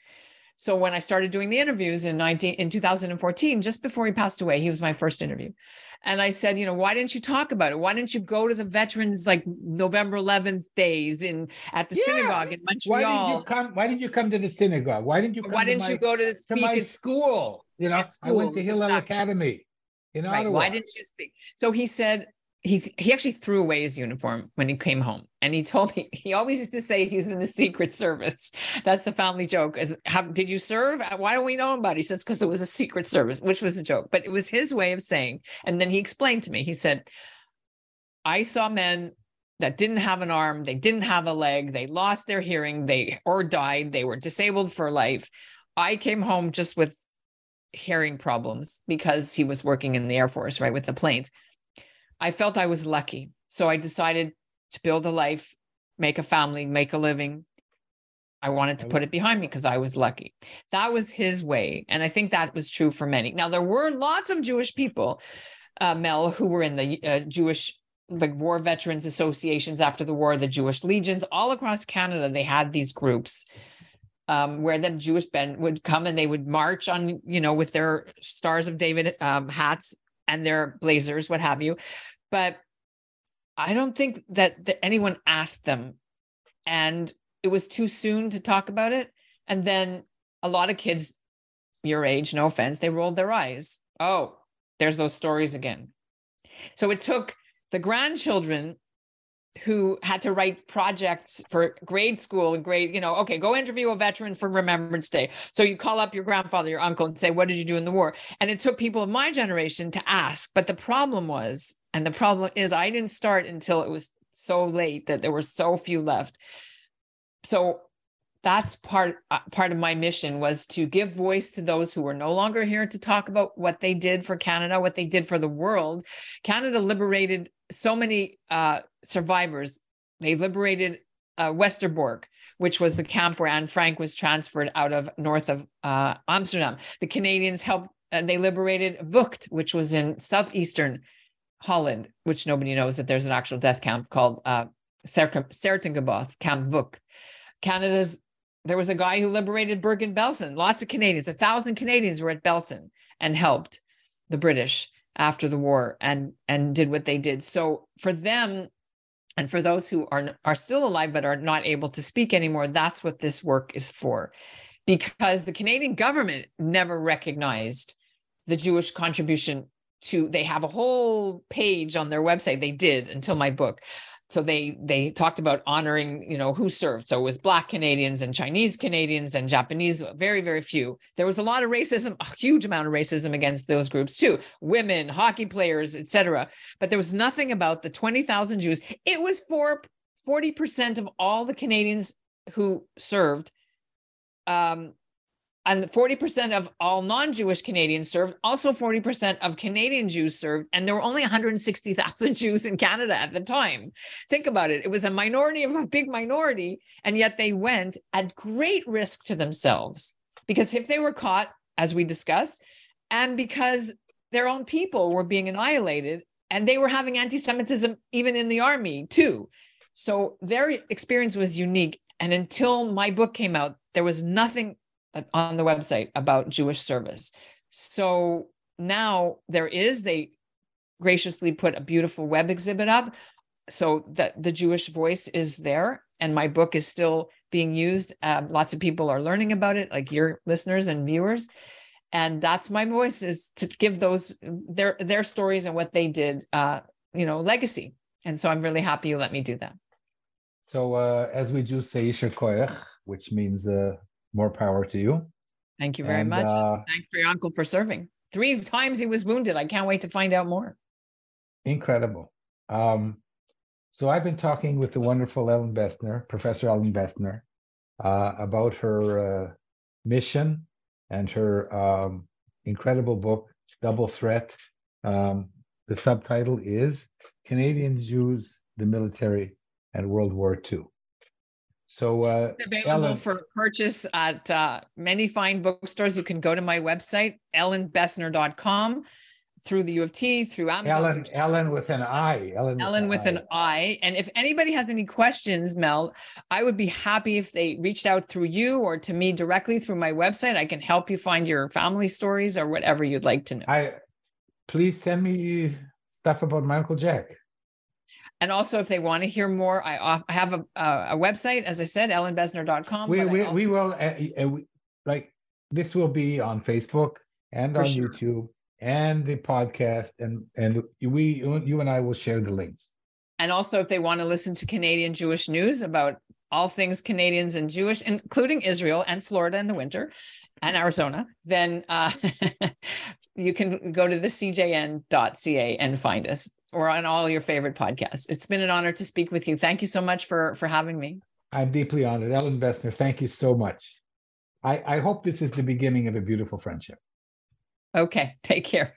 So when I started doing the interviews in 19 in 2014, just before he passed away, he was my first interview. And I said, you know, why didn't you talk about it? Why didn't you go to the veterans like November 11th days in at the yeah. synagogue in Montreal? Why didn't you come? Why didn't you come to the synagogue? Why didn't you Why didn't my, you go to, the to my school? You know, school, I went to Hillel exactly. Academy in right. Why didn't you speak? So he said, he he actually threw away his uniform when he came home and he told me he always used to say he was in the secret service. That's the family joke is how did you serve? Why don't we know about it? He says because it was a secret service which was a joke but it was his way of saying and then he explained to me he said i saw men that didn't have an arm they didn't have a leg they lost their hearing they or died they were disabled for life. I came home just with hearing problems because he was working in the air force right with the planes I felt I was lucky. So I decided to build a life, make a family, make a living. I wanted to put it behind me because I was lucky. That was his way. And I think that was true for many. Now, there were lots of Jewish people, uh, Mel, who were in the uh, Jewish like war veterans associations after the war, the Jewish legions, all across Canada. They had these groups um, where the Jewish men would come and they would march on, you know, with their Stars of David um, hats and their blazers, what have you. But I don't think that, that anyone asked them. And it was too soon to talk about it. And then a lot of kids your age, no offense, they rolled their eyes. Oh, there's those stories again. So it took the grandchildren who had to write projects for grade school and grade, you know, okay, go interview a veteran for Remembrance Day. So you call up your grandfather, your uncle, and say, What did you do in the war? And it took people of my generation to ask. But the problem was, and the problem is, I didn't start until it was so late that there were so few left. So that's part uh, part of my mission was to give voice to those who were no longer here to talk about what they did for Canada, what they did for the world. Canada liberated so many uh, survivors. They liberated uh, Westerbork, which was the camp where Anne Frank was transferred out of north of uh, Amsterdam. The Canadians helped, uh, they liberated Vught, which was in southeastern Holland, which nobody knows that there's an actual death camp called uh, Camp Vught. Canada's, there was a guy who liberated Bergen-Belsen. Lots of Canadians, a thousand Canadians were at Belsen and helped the British after the war and and did what they did. So for them and for those who are are still alive but are not able to speak anymore, that's what this work is for. Because the Canadian government never recognized the Jewish contribution to they have a whole page on their website they did until my book so they they talked about honoring you know who served. So it was black canadians and chinese canadians and japanese very very few. There was a lot of racism a huge amount of racism against those groups too women hockey players etc but there was nothing about the 20000 jews. It was for 40% of all the canadians who served um, and 40% of all non-Jewish Canadians served, also 40% of Canadian Jews served, and there were only 160,000 <laughs> Jews in Canada at the time. Think about it. It was a minority of a big minority, and yet they went at great risk to themselves because if they were caught, as we discussed, and because their own people were being annihilated and they were having anti-Semitism even in the army too. So their experience was unique. And until my book came out, there was nothing on the website about Jewish service. So now there is, they graciously put a beautiful web exhibit up so that the Jewish voice is there. And my book is still being used. Um, lots of people are learning about it, like your listeners and viewers. And that's my voice is to give those their their stories and what they did, uh, you know, legacy. And so I'm really happy you let me do that. So uh, as we Jews say, which means uh, more power to you. Thank you very and, much. Uh, Thanks for your uncle for serving. Three times he was wounded. I can't wait to find out more. Incredible. Um, so I've been talking with the wonderful Ellin Bessner, Professor Ellin Bessner, uh, about her uh, mission and her um, incredible book, Double Threat. Um, the subtitle is Canadian Jews, the Military, and World War II. So uh, available Ellin, for purchase at uh, many fine bookstores. You can go to my website, ellinbessner.com through the U of T, through Amazon. Ellin, through Ellin with an I. Ellin, Ellin with, with an I. And if anybody has any questions, Mel, I would be happy if they reached out through you or to me directly through my website. I can help you find your family stories or whatever you'd like to know. I please send me stuff about my Uncle Jack. And also, if they want to hear more, I, I have a, a website, as I said, ellinbessner.com. We, we, we will, uh, uh, like, this will be on Facebook and on sure. YouTube and the podcast and and we you and I will share the links. And also if they want to listen to Canadian Jewish news about all things Canadians and Jewish, including Israel and Florida in the winter and Arizona, then uh, <laughs> you can go to the cjn.ca and find us or on all your favorite podcasts. It's been an honor to speak with you. Thank you so much for for having me. I'm deeply honored. Ellin Bessner, thank you so much. I, I hope this is the beginning of a beautiful friendship. Okay. <laughs> Take care.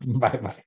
Bye bye.